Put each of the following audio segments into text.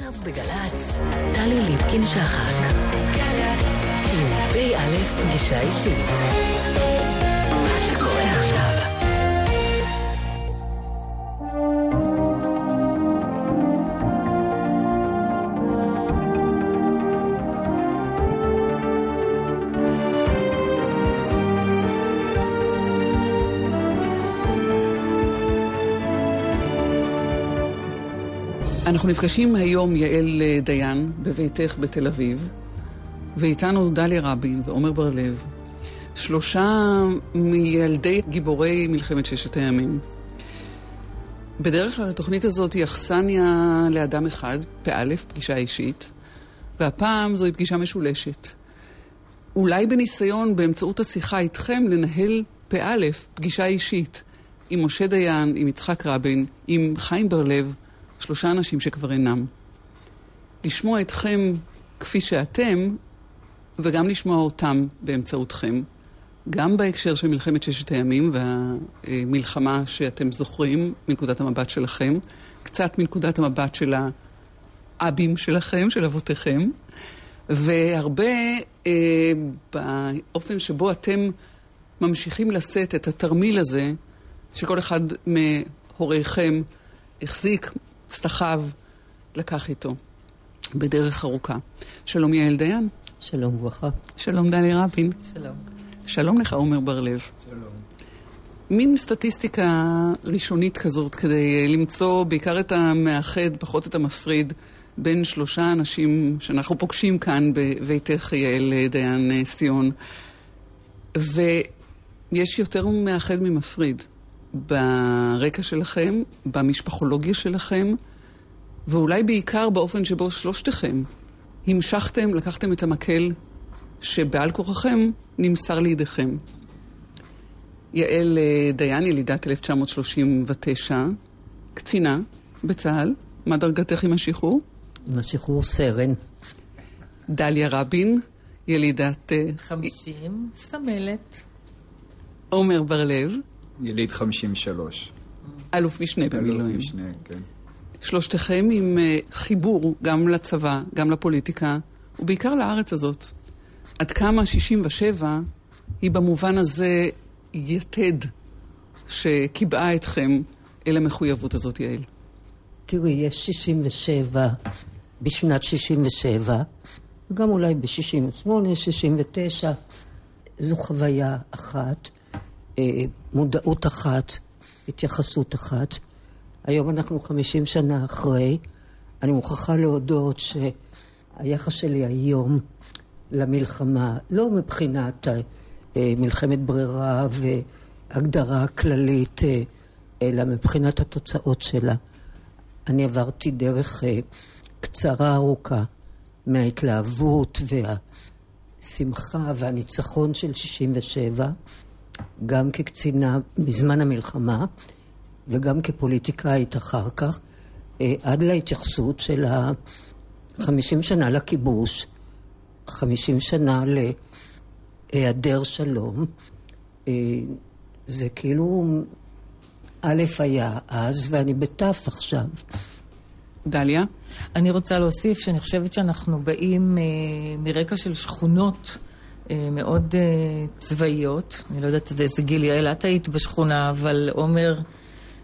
עכשיו בגל"צ, טלי ליפקין-שחק. עם פ"א פגישה אישית. אנחנו נפגשים היום, יעל דיין, בביתך בתל אביב, ואיתנו דליה רבין ועומר בר-לב, שלושה מילדי גיבורי מלחמת ששת הימים. בדרך כלל התוכנית הזאת היא אכסניה לאדם אחד, פא', פגישה אישית, והפעם זוהי פגישה משולשת. אולי בניסיון, באמצעות השיחה איתכם, לנהל פא', פגישה אישית, עם משה דיין, עם יצחק רבין, עם חיים בר-לב, שלושה אנשים שכבר אינם. לשמוע אתכם כפי שאתם, וגם לשמוע אותם באמצעותכם. גם בהקשר של מלחמת ששת הימים והמלחמה שאתם זוכרים מנקודת המבט שלכם, קצת מנקודת המבט של האבים שלכם, של אבותיכם, והרבה אה, באופן שבו אתם ממשיכים לשאת את התרמיל הזה, שכל אחד מהוריכם החזיק סתחיו לקח איתו בדרך ארוכה. שלום יעל דיין. שלום וברכה. שלום דלי רבין. שלום. שלום לך עומר בר-לב. שלום. מין סטטיסטיקה ראשונית כזאת כדי למצוא בעיקר את המאחד, פחות את המפריד, בין שלושה אנשים שאנחנו פוגשים כאן בביתך יעל דיין סיון. ויש יותר מאחד ממפריד. ברקע שלכם, במשפחולוגיה שלכם, ואולי בעיקר באופן שבו שלושתכם המשכתם, לקחתם את המקל שבעל כורחכם נמסר לידיכם. יעל דיין, ילידת 1939, קצינה בצה"ל, מה דרגתך עם השחרור? עם השחרור סרן. דליה רבין, ילידת... 50, סמלת. עומר בר-לב. יליד 53. אלוף משנה במילואים. אלוף משנה, כן. שלושתכם עם חיבור גם לצבא, גם לפוליטיקה, ובעיקר לארץ הזאת. עד כמה 67 היא במובן הזה יתד שקיבעה אתכם אל המחויבות הזאת, יעל. תראי, יש 67 בשנת 67, וגם אולי ב-68, 69. זו חוויה אחת. מודעות אחת, התייחסות אחת. היום אנחנו חמישים שנה אחרי. אני מוכרחה להודות שהיחס שלי היום למלחמה, לא מבחינת מלחמת ברירה והגדרה כללית, אלא מבחינת התוצאות שלה. אני עברתי דרך קצרה ארוכה מההתלהבות והשמחה והניצחון של 67' גם כקצינה בזמן המלחמה וגם כפוליטיקאית אחר כך, עד להתייחסות של החמישים שנה לכיבוש, חמישים שנה להיעדר שלום. זה כאילו, א' היה אז ואני בת' עכשיו. דליה? אני רוצה להוסיף שאני חושבת שאנחנו באים מרקע של שכונות. מאוד צבאיות, אני לא יודעת עד איזה גיל, יעל, את היית בשכונה, אבל עומר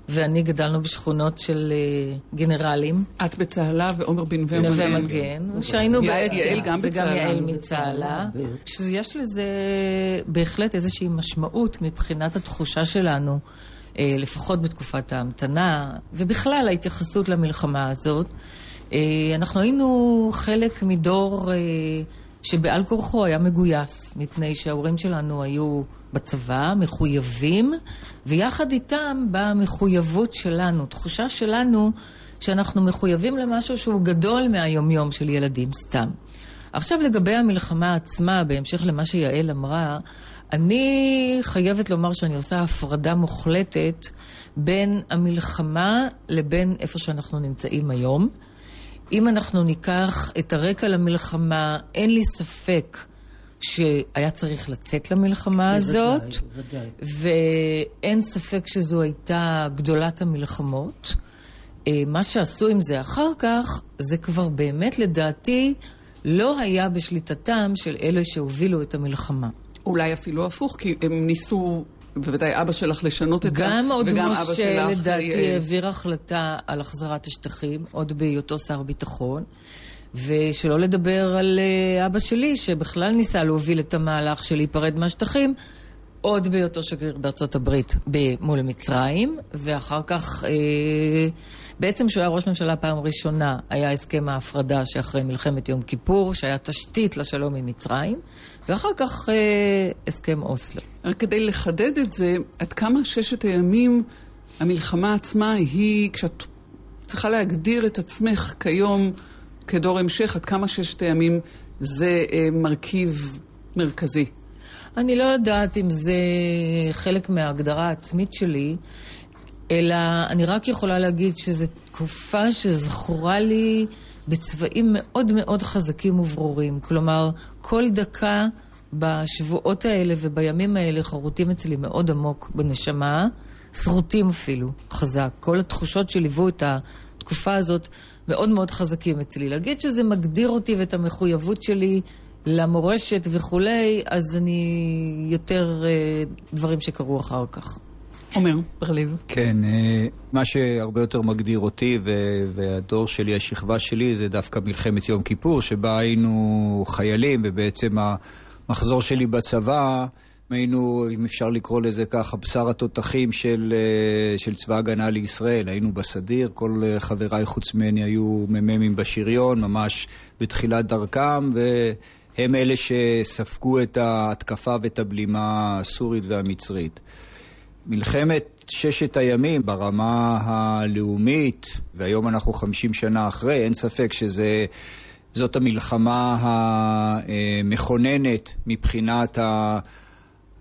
ואני גדלנו בשכונות של גנרלים. את בצהלה ועומר בנווה מגן. נווה מגן. שהיינו יעל גם בצהלה. וגם יעל מצהלה. שיש לזה בהחלט איזושהי משמעות מבחינת התחושה שלנו, לפחות בתקופת ההמתנה, ובכלל ההתייחסות למלחמה הזאת. אנחנו היינו חלק מדור... שבעל כורחו היה מגויס, מפני שההורים שלנו היו בצבא, מחויבים, ויחד איתם באה המחויבות שלנו, תחושה שלנו שאנחנו מחויבים למשהו שהוא גדול מהיומיום של ילדים, סתם. עכשיו לגבי המלחמה עצמה, בהמשך למה שיעל אמרה, אני חייבת לומר שאני עושה הפרדה מוחלטת בין המלחמה לבין איפה שאנחנו נמצאים היום. אם אנחנו ניקח את הרקע למלחמה, אין לי ספק שהיה צריך לצאת למלחמה הזאת. בוודאי. ואין ספק שזו הייתה גדולת המלחמות. אה, מה שעשו עם זה אחר כך, זה כבר באמת לדעתי לא היה בשליטתם של אלה שהובילו את המלחמה. אולי אפילו הפוך, כי הם ניסו, בוודאי אבא שלך, לשנות את ה... גם עוד וגם אבא משה, שלך, לדעתי, אה, העביר החלטה על החזרת השטחים, עוד בהיותו שר ביטחון. ושלא לדבר על אה, אבא שלי, שבכלל ניסה להוביל את המהלך של להיפרד מהשטחים, עוד בהיותו שגריר בארצות הברית מול מצרים, ואחר כך, אה, בעצם כשהוא היה ראש ממשלה פעם ראשונה, היה הסכם ההפרדה שאחרי מלחמת יום כיפור, שהיה תשתית לשלום עם מצרים, ואחר כך אה, הסכם אוסלו. רק כדי לחדד את זה, עד כמה ששת הימים, המלחמה עצמה היא, כשאת צריכה להגדיר את עצמך כיום כדור המשך, עד כמה ששת הימים זה אה, מרכיב מרכזי. אני לא יודעת אם זה חלק מההגדרה העצמית שלי, אלא אני רק יכולה להגיד שזו תקופה שזכורה לי בצבעים מאוד מאוד חזקים וברורים. כלומר, כל דקה בשבועות האלה ובימים האלה חרוטים אצלי מאוד עמוק בנשמה, שרוטים אפילו, חזק. כל התחושות שליוו את התקופה הזאת מאוד מאוד חזקים אצלי. להגיד שזה מגדיר אותי ואת המחויבות שלי למורשת וכולי, אז אני יותר אה, דברים שקרו אחר כך. עומר, ברליב. כן, אה, מה שהרבה יותר מגדיר אותי ו- והדור שלי, השכבה שלי, זה דווקא מלחמת יום כיפור, שבה היינו חיילים, ובעצם המחזור שלי בצבא, היינו, אם אפשר לקרוא לזה ככה, בשר התותחים של, אה, של צבא הגנה לישראל. היינו בסדיר, כל חבריי חוץ ממני היו מ"מים בשריון, ממש בתחילת דרכם, והם אלה שספגו את ההתקפה ואת הבלימה הסורית והמצרית. מלחמת ששת הימים ברמה הלאומית, והיום אנחנו חמישים שנה אחרי, אין ספק שזאת המלחמה המכוננת מבחינת.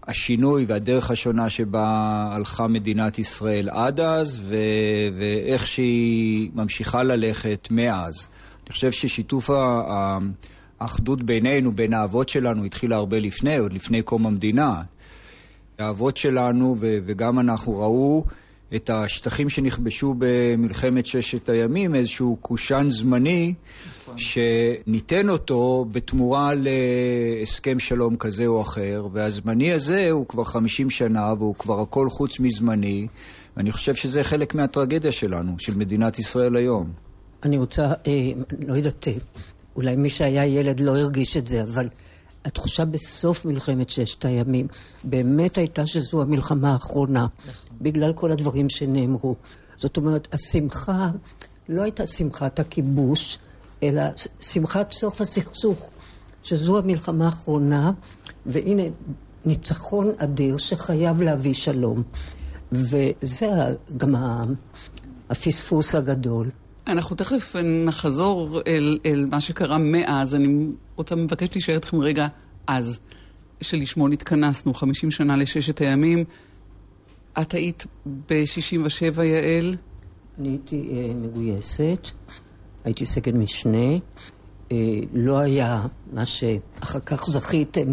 השינוי והדרך השונה שבה הלכה מדינת ישראל עד אז, ו- ואיך שהיא ממשיכה ללכת מאז. אני חושב ששיתוף האחדות בינינו, בין האבות שלנו, התחילה הרבה לפני, עוד לפני קום המדינה. האבות שלנו ו- וגם אנחנו ראו את השטחים שנכבשו במלחמת ששת הימים, איזשהו קושאן זמני שניתן אותו בתמורה להסכם שלום כזה או אחר, והזמני הזה הוא כבר 50 שנה והוא כבר הכל חוץ מזמני, ואני חושב שזה חלק מהטרגדיה שלנו, של מדינת ישראל היום. אני רוצה, אה, לא יודעת, אולי מי שהיה ילד לא הרגיש את זה, אבל התחושה בסוף מלחמת ששת הימים באמת הייתה שזו המלחמה האחרונה, בגלל כל הדברים שנאמרו. זאת אומרת, השמחה לא הייתה שמחת הכיבוש, אלא שמחת סוף הסכסוך, שזו המלחמה האחרונה, והנה ניצחון אדיר שחייב להביא שלום. וזה גם הפספוס הגדול. אנחנו תכף נחזור אל, אל מה שקרה מאז. אני רוצה, מבקשת להישאר איתכם רגע אז, שלשמו נתכנסנו, 50 שנה לששת הימים. את היית ב-67, יעל? אני הייתי אה, מגויסת, הייתי סגן משנה, אה, לא היה מה שאחר כך זכיתם,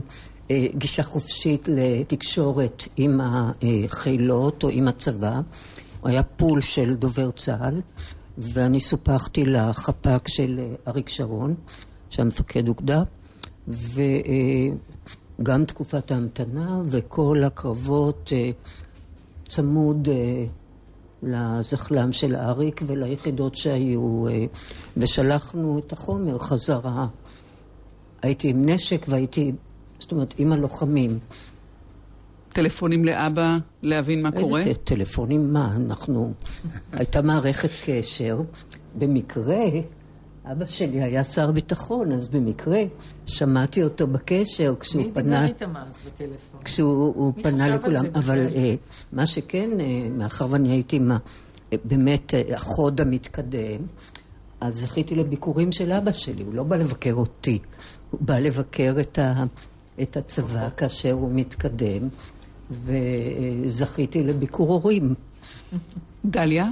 אה, גישה חופשית לתקשורת עם החילות או עם הצבא. היה פול של דובר צה"ל, ואני סופחתי לחפ"ק של אה, אריק שרון, שהיה מפקד אוגדה, וגם תקופת ההמתנה וכל הקרבות אה, צמוד אה, לזחל"ם של אריק וליחידות שהיו, ושלחנו את החומר חזרה. הייתי עם נשק והייתי, זאת אומרת, עם הלוחמים. טלפונים לאבא להבין מה קורה? איזה טלפונים מה? אנחנו... הייתה מערכת קשר. במקרה, אבא שלי היה שר ביטחון, אז במקרה שמעתי אותו בקשר כשהוא מי פנה... דיבר איתם אז בטלפון? כשהוא הוא מי פנה לכולם, אבל? אה, מה שכן, אה, מאחר ואני הייתי מה, אה, באמת החוד המתקדם, אז זכיתי לביקורים של אבא שלי, הוא לא בא לבקר אותי, הוא בא לבקר את, ה, את הצבא כאשר הוא מתקדם, וזכיתי לביקור הורים. דליה?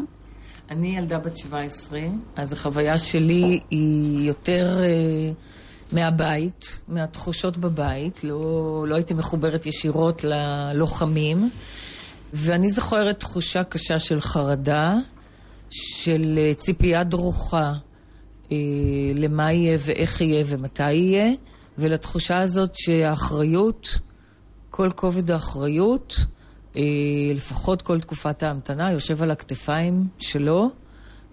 אני ילדה בת 17, אז החוויה שלי היא יותר אה, מהבית, מהתחושות בבית. לא, לא הייתי מחוברת ישירות ללוחמים. ואני זוכרת תחושה קשה של חרדה, של אה, ציפייה דרוכה אה, למה יהיה ואיך יהיה ומתי יהיה, ולתחושה הזאת שהאחריות, כל כובד האחריות, אה, לפחות כל תקופת ההמתנה, יושב על הכתפיים שלו,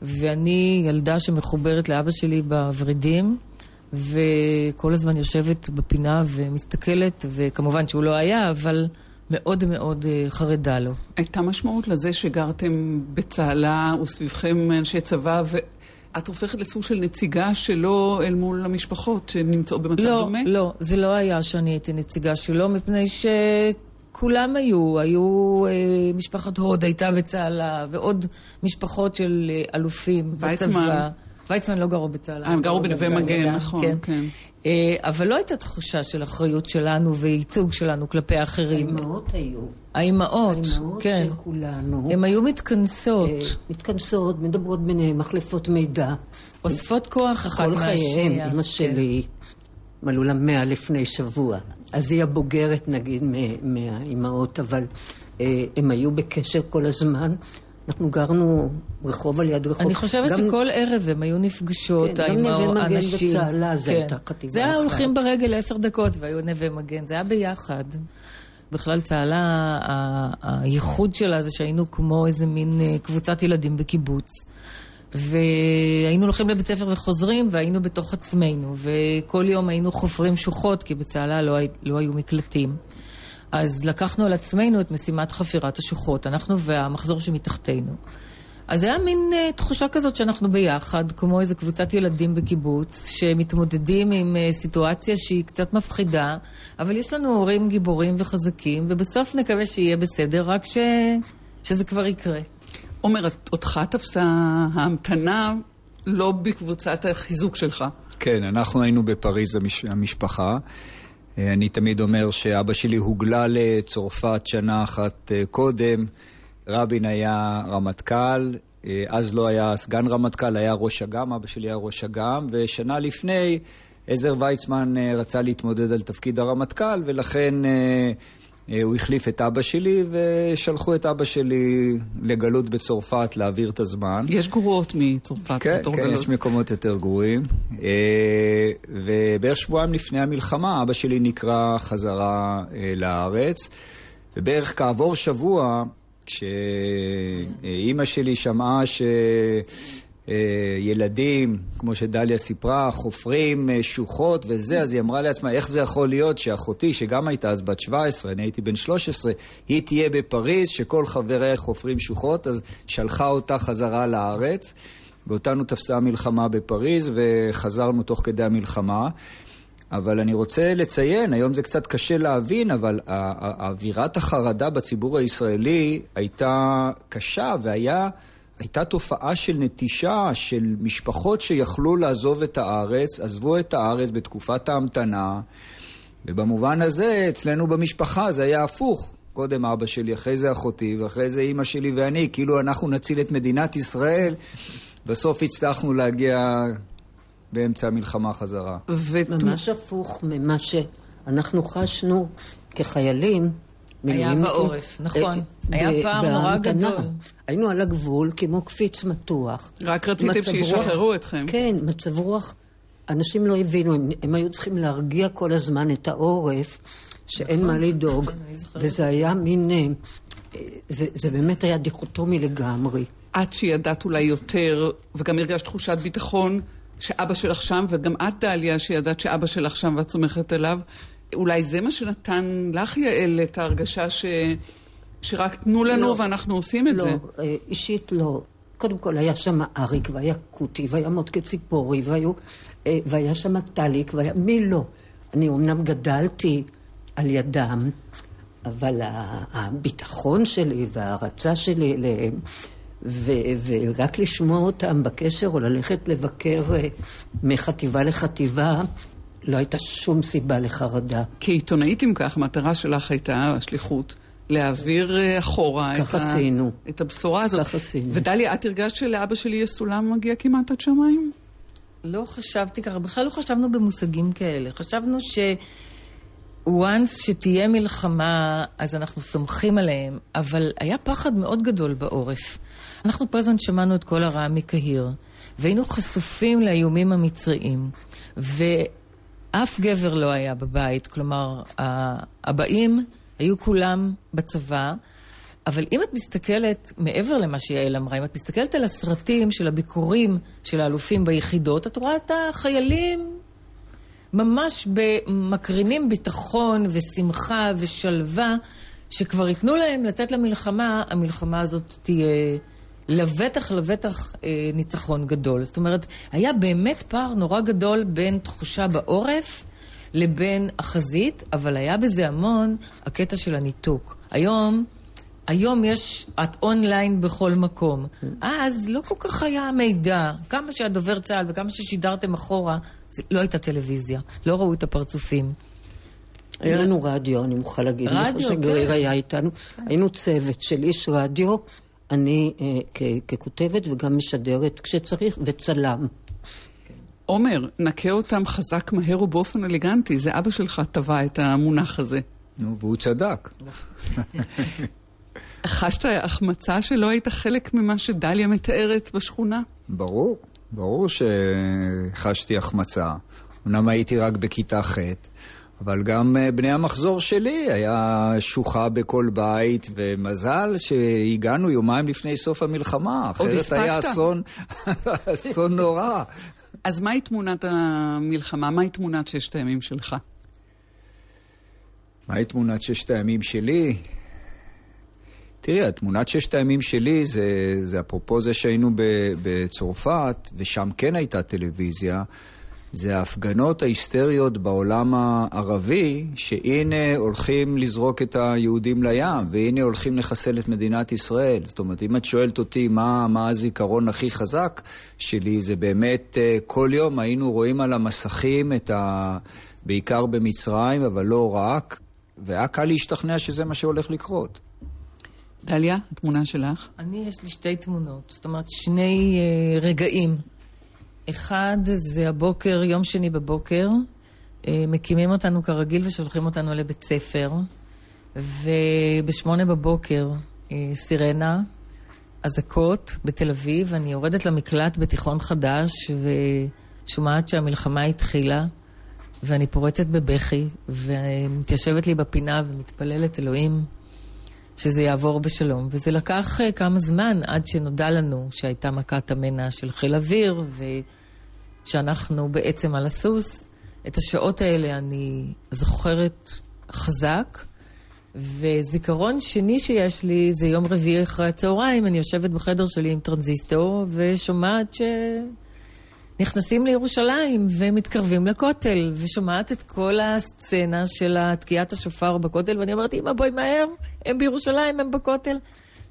ואני ילדה שמחוברת לאבא שלי בוורידים. וכל הזמן יושבת בפינה ומסתכלת, וכמובן שהוא לא היה, אבל מאוד מאוד אה, חרדה לו. הייתה משמעות לזה שגרתם בצהלה וסביבכם אנשי צבא, ואת הופכת לסוג של נציגה שלו אל מול המשפחות שנמצאות במצב לא, דומה? לא, לא, זה לא היה שאני הייתי נציגה שלו, מפני ש... כולם היו, היו אה, משפחת הוד הייתה בצהלה, ועוד משפחות של אה, אלופים ויצמן. בצבא. ויצמן לא גרו בצהלה. אה, הם גרו בנווה מגן, נכון, כן. אה, אבל לא הייתה תחושה של אחריות שלנו וייצוג שלנו כלפי האחרים. האימהות היו. האימהות, האימהות כן. של כולנו. הן היו מתכנסות, אה, מתכנסות, מדברות ביניהן, מחלפות מידע. אוספות כוח אחת כל מהשנייה. חייהם, אמא כן. שלי, מלאו לה מאה לפני שבוע. אז היא הבוגרת, נגיד, מהאימהות, אבל אה, הם היו בקשר כל הזמן. אנחנו גרנו רחוב על יד רחוב. אני חושבת גם- שכל ערב הם היו נפגשות, כן, גם האימהות, נווה מגן. וצהלה, זה כן. הייתה חטיבה זה היה אחת. הולכים ברגל עשר דקות והיו נווה מגן, זה היה ביחד. בכלל צהלה, הייחוד שלה זה שהיינו כמו איזה מין אה, קבוצת ילדים בקיבוץ. והיינו הולכים לבית ספר וחוזרים, והיינו בתוך עצמנו, וכל יום היינו חופרים שוחות, כי בצהלה לא, הי- לא היו מקלטים. אז לקחנו על עצמנו את משימת חפירת השוחות, אנחנו והמחזור שמתחתנו. אז היה מין uh, תחושה כזאת שאנחנו ביחד, כמו איזה קבוצת ילדים בקיבוץ, שמתמודדים עם uh, סיטואציה שהיא קצת מפחידה, אבל יש לנו הורים גיבורים וחזקים, ובסוף נקווה שיהיה בסדר, רק ש... שזה כבר יקרה. עומר, את- אותך תפסה ההמתנה לא בקבוצת החיזוק שלך. כן, אנחנו היינו בפריז המש... המשפחה. אה, אני תמיד אומר שאבא שלי הוגלה לצרפת שנה אחת קודם. רבין היה רמטכ"ל, אה, אז לא היה סגן רמטכ"ל, היה ראש אג"ם, אבא שלי היה ראש אג"ם, ושנה לפני עזר ויצמן אה, רצה להתמודד על תפקיד הרמטכ"ל, ולכן אה, הוא החליף את אבא שלי, ושלחו את אבא שלי לגלות בצרפת להעביר את הזמן. יש גרועות מצרפת כן, בתור כן, גלות. יש מקומות יותר גרועים. ובערך שבועיים לפני המלחמה, אבא שלי נקרא חזרה לארץ, ובערך כעבור שבוע, כשאימא שלי שמעה שילדים, כמו שדליה סיפרה, חופרים אה, שוחות וזה, אז היא אמרה לעצמה, איך זה יכול להיות שאחותי, שגם הייתה אז בת 17, אני הייתי בן 13, היא תהיה בפריז, שכל חבריה חופרים שוחות, אז שלחה אותה חזרה לארץ. ואותנו תפסה המלחמה בפריז, וחזרנו תוך כדי המלחמה. אבל אני רוצה לציין, היום זה קצת קשה להבין, אבל אווירת החרדה בציבור הישראלי הייתה קשה, והייתה תופעה של נטישה של משפחות שיכלו לעזוב את הארץ, עזבו את הארץ בתקופת ההמתנה, ובמובן הזה, אצלנו במשפחה זה היה הפוך. קודם אבא שלי, אחרי זה אחותי, ואחרי זה אימא שלי ואני, כאילו אנחנו נציל את מדינת ישראל. בסוף הצלחנו להגיע באמצע המלחמה חזרה. ות- ממש הפוך ממה שאנחנו חשנו כחיילים. היה. בעורף, נכון. היה פער נורא. גדול. היינו על הגבול כמו קפיץ מתוח. רק רציתם שישחררו אתכם. כן, מצב רוח. אנשים לא הבינו, הם, הם היו צריכים להרגיע כל הזמן את העורף, שאין מה לדאוג. וזה היה מין... אה, זה, זה באמת היה דיכוטומי לגמרי. את שידעת אולי יותר, וגם הרגשת תחושת ביטחון שאבא שלך שם, וגם את, דליה, שידעת שאבא שלך שם ואת סומכת עליו, אולי זה מה שנתן לך, יעל, את ההרגשה ש... שרק תנו לנו לא. ואנחנו עושים את לא, זה. אה, אישית לא. קודם כל היה שם אריק, והיה קוטי, והיה מודקה ציפורי, והיו, אה, והיה שם טליק, והיה... מי לא? אני אומנם גדלתי על ידם, אבל הביטחון שלי וההערצה שלי אליהם, ו- ורק לשמוע אותם בקשר או ללכת לבקר אה, מחטיבה לחטיבה, לא הייתה שום סיבה לחרדה. כעיתונאית, אם כך, המטרה שלך הייתה, השליחות, להעביר אה, אחורה כך את, ה... עשינו. את הבשורה הזאת. כך עשינו. ודליה, את הרגשת שלאבא שלי יש סולם מגיע כמעט עד שמיים? לא חשבתי ככה, בכלל לא חשבנו במושגים כאלה. חשבנו ש... once שתהיה מלחמה, אז אנחנו סומכים עליהם, אבל היה פחד מאוד גדול בעורף. אנחנו כל הזמן שמענו את כל הרע מקהיר, והיינו חשופים לאיומים המצריים, ואף גבר לא היה בבית, כלומר, הבאים היו כולם בצבא. אבל אם את מסתכלת, מעבר למה שיעל אמרה, אם את מסתכלת על הסרטים של הביקורים של האלופים ביחידות, את רואה את החיילים ממש מקרינים ביטחון ושמחה ושלווה, שכבר ייתנו להם לצאת למלחמה, המלחמה הזאת תהיה לבטח לבטח אה, ניצחון גדול. זאת אומרת, היה באמת פער נורא גדול בין תחושה בעורף לבין החזית, אבל היה בזה המון הקטע של הניתוק. היום... היום יש, את אונליין בכל מקום. אז לא כל כך היה מידע. כמה שהדובר צה"ל וכמה ששידרתם אחורה, זה לא הייתה טלוויזיה. לא ראו את הפרצופים. היה לנו רדיו, אני מוכרחה להגיד. רדיו, כן. שגריר היה איתנו. היינו צוות של איש רדיו, אני אה, ככותבת וגם משדרת כשצריך, וצלם. עומר, נקה אותם חזק, מהר ובאופן אלגנטי. זה אבא שלך טבע את המונח הזה. נו, והוא צדק. חשת החמצה שלא היית חלק ממה שדליה מתארת בשכונה? ברור, ברור שחשתי החמצה. אמנם הייתי רק בכיתה ח', אבל גם אה, בני המחזור שלי היה שוחה בכל בית, ומזל שהגענו יומיים לפני סוף המלחמה, אחרת היה אסון, אסון נורא. אז מהי תמונת המלחמה? מהי תמונת ששת הימים שלך? מהי תמונת ששת הימים שלי? תראי, התמונת ששת הימים שלי זה, זה אפרופו זה שהיינו בצרפת, ושם כן הייתה טלוויזיה, זה ההפגנות ההיסטריות בעולם הערבי, שהנה הולכים לזרוק את היהודים לים, והנה הולכים לחסל את מדינת ישראל. זאת אומרת, אם את שואלת אותי מה, מה הזיכרון הכי חזק שלי, זה באמת אה, כל יום היינו רואים על המסכים את ה... בעיקר במצרים, אבל לא רק, והיה קל להשתכנע שזה מה שהולך לקרות. דליה, התמונה שלך? אני, יש לי שתי תמונות. זאת אומרת, שני uh, רגעים. אחד זה הבוקר, יום שני בבוקר, uh, מקימים אותנו כרגיל ושולחים אותנו לבית ספר, ובשמונה בבוקר uh, סירנה, אזעקות בתל אביב, אני יורדת למקלט בתיכון חדש ושומעת שהמלחמה התחילה. ואני פורצת בבכי, ומתיישבת לי בפינה ומתפללת, אלוהים, שזה יעבור בשלום. וזה לקח uh, כמה זמן עד שנודע לנו שהייתה מכת המנע של חיל אוויר, ושאנחנו בעצם על הסוס. את השעות האלה אני זוכרת חזק. וזיכרון שני שיש לי זה יום רביעי אחרי הצהריים, אני יושבת בחדר שלי עם טרנזיסטור ושומעת ש... נכנסים לירושלים ומתקרבים לכותל, ושומעת את כל הסצנה של תקיעת השופר בכותל, ואני אומרת, אמא, בואי מהר, הם בירושלים, הם בכותל.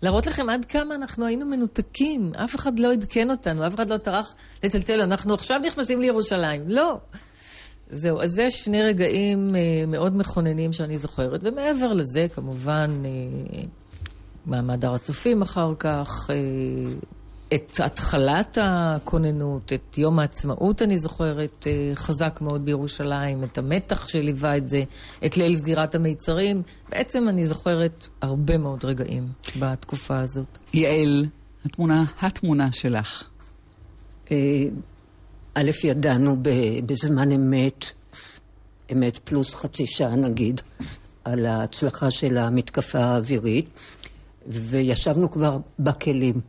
להראות לכם עד כמה אנחנו היינו מנותקים, אף אחד לא עדכן אותנו, אף אחד לא טרח לצלצל, אנחנו עכשיו נכנסים לירושלים. לא. זהו, אז זה שני רגעים אה, מאוד מכוננים שאני זוכרת, ומעבר לזה, כמובן, אה, מעמד הר הצופים אחר כך, אה, את התחלת הכוננות, את יום העצמאות, אני זוכרת, אה, חזק מאוד בירושלים, את המתח שליווה את זה, את ליל סגירת המיצרים. בעצם אני זוכרת הרבה מאוד רגעים בתקופה הזאת. יעל, התמונה, התמונה שלך. אה, א', ידענו בזמן אמת, אמת פלוס חצי שעה נגיד, על ההצלחה של המתקפה האווירית. וישבנו כבר בכלים,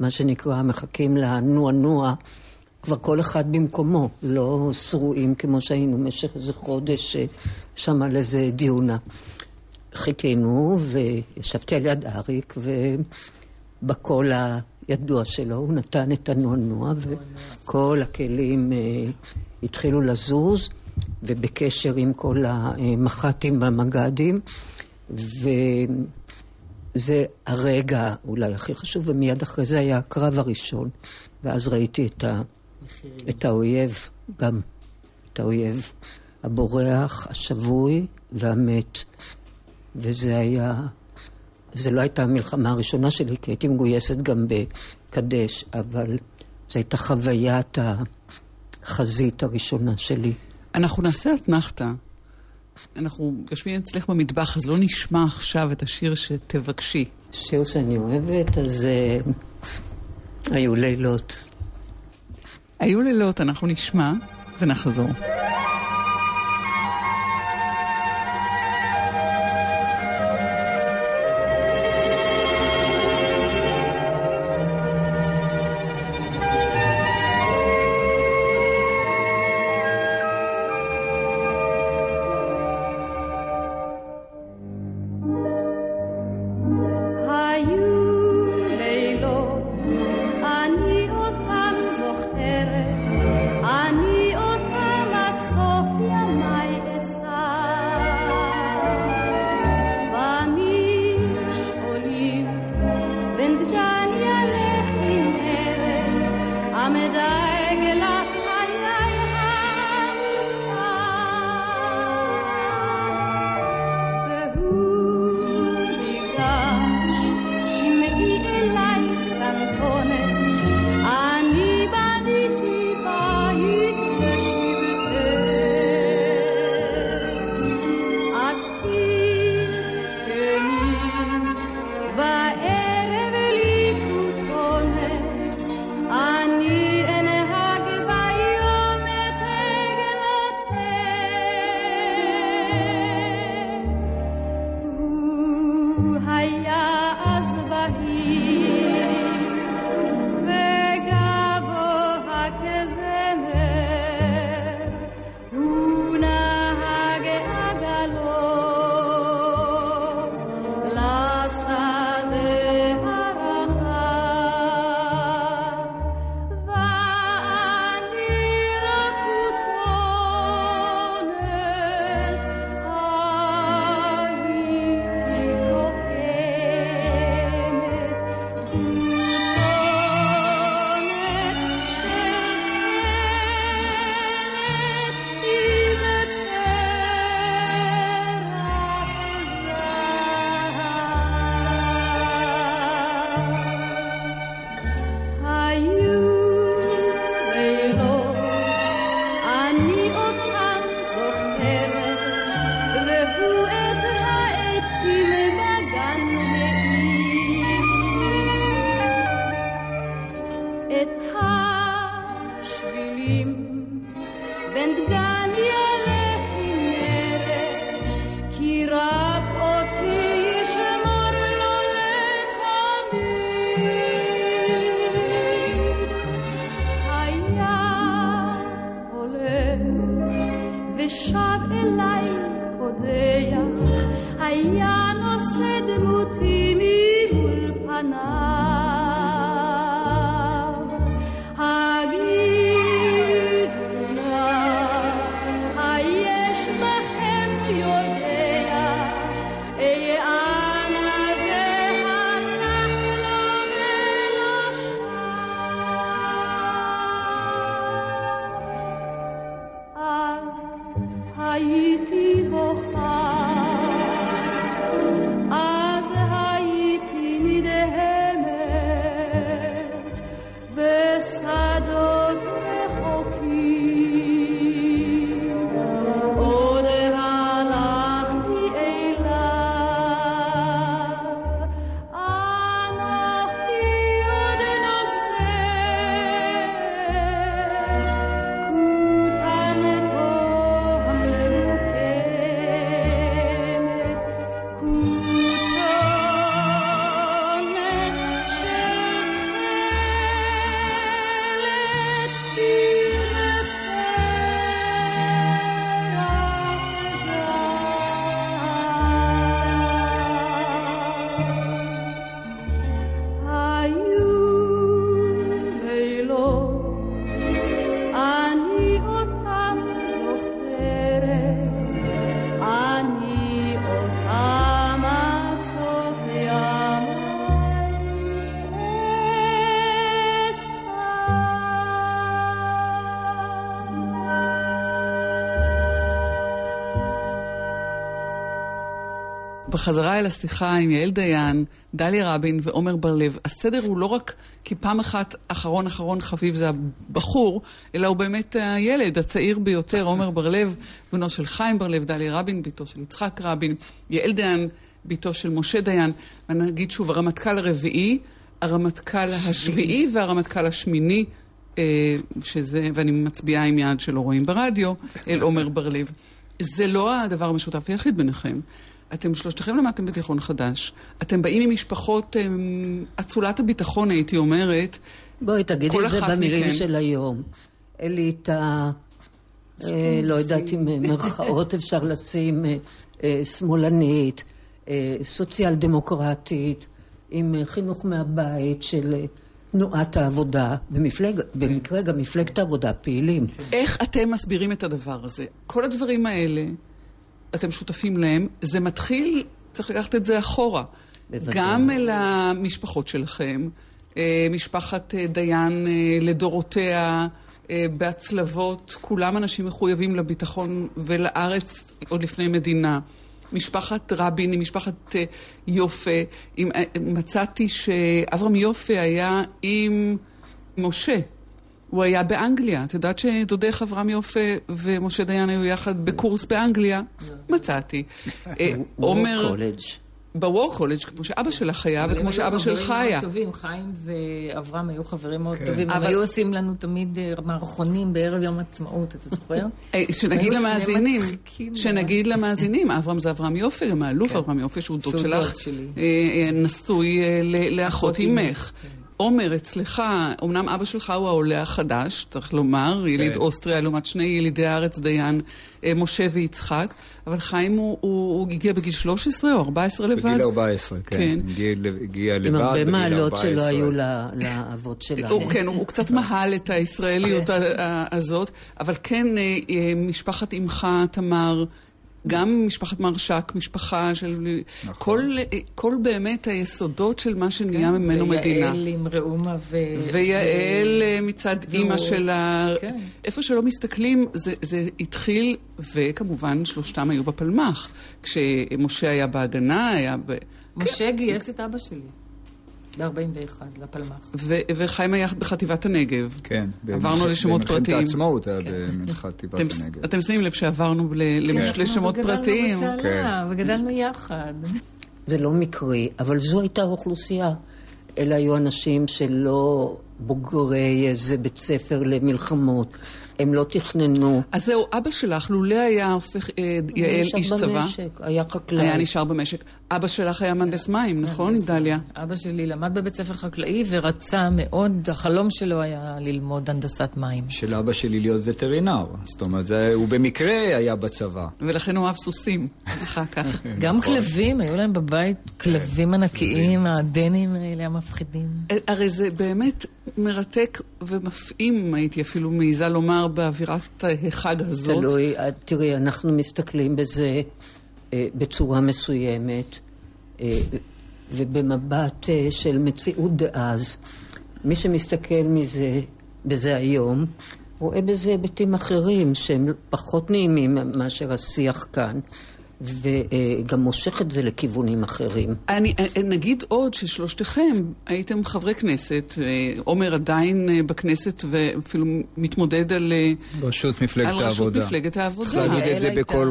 מה שנקרא, מחכים לנוע-נוע, כבר כל אחד במקומו, לא שרועים כמו שהיינו במשך איזה חודש אה, שם על איזה דיונה. חיכינו וישבתי על יד אריק ובקול הידוע שלו הוא נתן את הנוע-נוע וכל הכלים uh, התחילו לזוז ובקשר עם כל המח"טים והמג"דים ו... זה הרגע אולי הכי חשוב, ומיד אחרי זה היה הקרב הראשון, ואז ראיתי את, ה... את האויב, גם את האויב הבורח, השבוי והמת. וזה היה, זה לא הייתה המלחמה הראשונה שלי, כי הייתי מגויסת גם בקדש, אבל זו הייתה חוויית החזית הראשונה שלי. אנחנו נעשה אתנחתא אנחנו יושבים אצלך במטבח, אז לא נשמע עכשיו את השיר שתבקשי. שיר שאני אוהבת, אז uh, היו לילות. היו לילות, אנחנו נשמע ונחזור. בחזרה אל השיחה עם יעל דיין, דליה רבין ועומר בר-לב, הסדר הוא לא רק כי פעם אחת אחרון אחרון חביב זה הבחור, אלא הוא באמת הילד הצעיר ביותר, עומר בר-לב, בנו של חיים בר-לב, דליה רבין, בתו של יצחק רבין, יעל דיין, בתו של משה דיין, ואני אגיד שוב, הרמטכ"ל הרביעי, הרמטכ"ל השביעי והרמטכ"ל השמיני, אה, שזה, ואני מצביעה עם יד שלא רואים ברדיו, אל עומר בר-לב. זה לא הדבר המשותף היחיד ביניכם. אתם שלושתכם למדתם בתיכון חדש. אתם באים ממשפחות אמ, אצולת הביטחון, הייתי אומרת. בואי תגידי את זה במילים מכן. של היום. אליטה, אה, לא יודעת אם מרכאות אפשר לשים, אה, אה, שמאלנית, אה, סוציאל דמוקרטית, עם חינוך מהבית של... אה, תנועת העבודה, במפלג, במקרה גם מפלגת העבודה, פעילים. איך אתם מסבירים את הדבר הזה? כל הדברים האלה, אתם שותפים להם, זה מתחיל, צריך לקחת את זה אחורה. בוודאי. גם אל המשפחות שלכם, אה, משפחת אה, דיין אה, לדורותיה, בהצלבות, כולם אנשים מחויבים לביטחון ולארץ עוד לפני מדינה. משפחת רבין עם משפחת יופה. מצאתי שאברהם יופה היה עם משה. הוא היה באנגליה. את יודעת שדודך אברהם יופה ומשה דיין היו יחד בקורס באנגליה? מצאתי. עומר... בוור קולג', כמו שאבא שלך היה, וכמו שאבא שלך היה. אבל הם היו חברים מאוד טובים, חיים ואברהם היו חברים מאוד כן. טובים. הם היו עושים לנו תמיד אה, מערכונים בערב יום העצמאות, אתה זוכר? אה, שנגיד למאזינים, שנגיד למאזינים, אברהם זה אברהם יופי, גם האלוף כן. אברהם יופי, שהוא דוד שלך, אה, נשוי לאחות אימך. כן. עומר, אצלך, אמנם אבא שלך הוא העולה החדש, צריך לומר, יליד אוסטריה, לעומת שני ילידי הארץ, דיין, משה ויצחק. אבל חיים הוא, הוא, הוא הגיע בגיל 13 או 14 לבד? בגיל 14, כן. כן. הגיע, הגיע לבד בגיל 14. עם הרבה מעלות שלא היו לאבות שלנו. כן, הוא, הוא קצת מהל את הישראליות הזאת, אבל כן, אה, אה, משפחת אמך, תמר, גם משפחת מרשק, משפחה של... נכון. כל, כל באמת היסודות של מה שנהיה כן, ממנו מדינה. ויעל עם ראומה ו... ויעל ו... מצד והוא... אימא שלה. כן. איפה שלא מסתכלים, זה, זה התחיל, וכמובן שלושתם היו בפלמ"ח. כשמשה היה בהגנה, היה ב... משה כן. גייס את אבא שלי. ב-41, לפלמ"ח. וחיים היה בחטיבת הנגב. כן. עברנו לשמות פרטיים. במלחמת העצמאות היה כן. בחטיבת הנגב. אתם שמים לב שעברנו לשמות פרטיים. וגדלנו בצהלה, וגדלנו יחד. זה לא מקרי, אבל זו הייתה האוכלוסייה. אלה היו אנשים שלא בוגרי איזה בית ספר למלחמות. הם לא תכננו. אז זהו, אבא שלך, לולא היה הופך אה, יעל איש צבא. היה נשאר במשק, היה חקלאי. היה נשאר במשק. אבא שלך היה מהנדס מים, נכון, דליה? אבא שלי למד בבית ספר חקלאי ורצה מאוד, החלום שלו היה ללמוד הנדסת מים. של אבא שלי להיות וטרינר. זאת אומרת, הוא במקרה היה בצבא. ולכן הוא אהב סוסים, אחר כך. גם נכון. כלבים, היו להם בבית כלבים ענקיים, הדנים האלה המפחידים. אה, הרי זה באמת מרתק ומפעים, הייתי אפילו מעיזה לומר, באווירת החג הזאת. תלוי, תראי, אנחנו מסתכלים בזה אה, בצורה מסוימת, אה, ובמבט אה, של מציאות דאז. מי שמסתכל מזה, בזה היום, רואה בזה היבטים אחרים שהם פחות נעימים מאשר השיח כאן. וגם מושך את זה לכיוונים אחרים. אני נגיד עוד ששלושתכם הייתם חברי כנסת, עומר עדיין בכנסת ואפילו מתמודד על... ראשות מפלגת על העבודה. ראשות מפלגת העבודה. צריך להגיד את זה בקול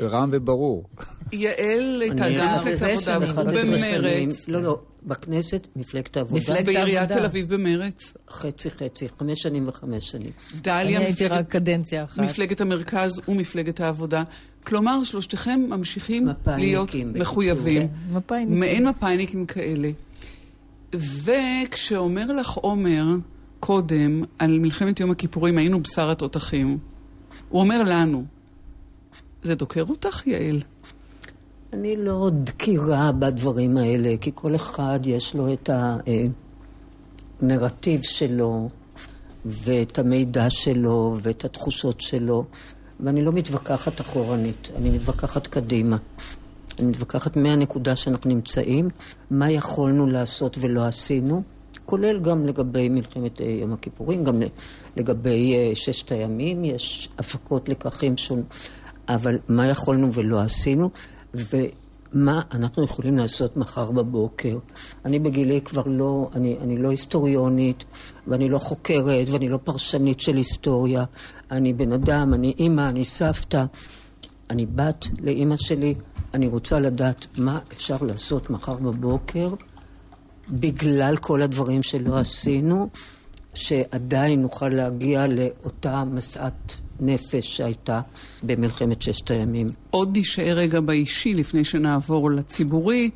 רם וברור. יעל הייתה גם מפלגת העבודה במרץ. לא, לא, בכנסת מפלגת העבודה. בעיריית תל אביב במרץ. חצי חצי, חמש שנים וחמש שנים. דליה, אני הייתי רק קדנציה אחת. מפלגת המרכז ומפלגת העבודה. כלומר, שלושתכם ממשיכים להיות מחויבים. כן, מעין מפאיניקים כאלה. וכשאומר לך עומר קודם על מלחמת יום הכיפורים, היינו בשר התותחים, הוא אומר לנו, זה דוקר אותך, יעל? אני לא דקירה בדברים האלה, כי כל אחד יש לו את הנרטיב שלו, ואת המידע שלו, ואת התחושות שלו, ואני לא מתווכחת אחורנית, אני מתווכחת קדימה. אני מתווכחת מהנקודה שאנחנו נמצאים, מה יכולנו לעשות ולא עשינו, כולל גם לגבי מלחמת אה, יום הכיפורים, גם לגבי אה, ששת הימים, יש הפקות לקחים שונים. אבל מה יכולנו ולא עשינו, מה אנחנו יכולים לעשות מחר בבוקר. אני בגילי כבר לא, אני, אני לא היסטוריונית, ואני לא חוקרת, ואני לא פרשנית של היסטוריה. אני בן אדם, אני אימא, אני סבתא. אני בת לאימא שלי, אני רוצה לדעת מה אפשר לעשות מחר בבוקר, בגלל כל הדברים שלא עשינו, שעדיין נוכל להגיע לאותה משאת נפש שהייתה במלחמת ששת הימים. עוד נשאר רגע באישי לפני שנעבור לציבורי.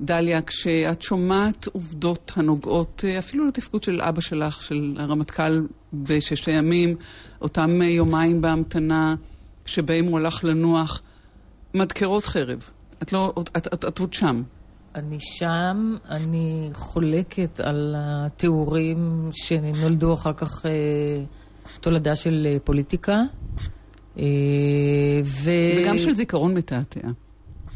דליה, כשאת שומעת עובדות הנוגעות אה, אפילו לתפקוד של אבא שלך, של הרמטכ"ל בששת הימים, אותם יומיים בהמתנה שבהם הוא הלך לנוח, מדקרות חרב. את לא, את, את, את, את עוד שם. אני שם, אני חולקת על התיאורים שנולדו אחר כך אה, תולדה של אה, פוליטיקה. אה, ו... וגם של זיכרון מתעתע.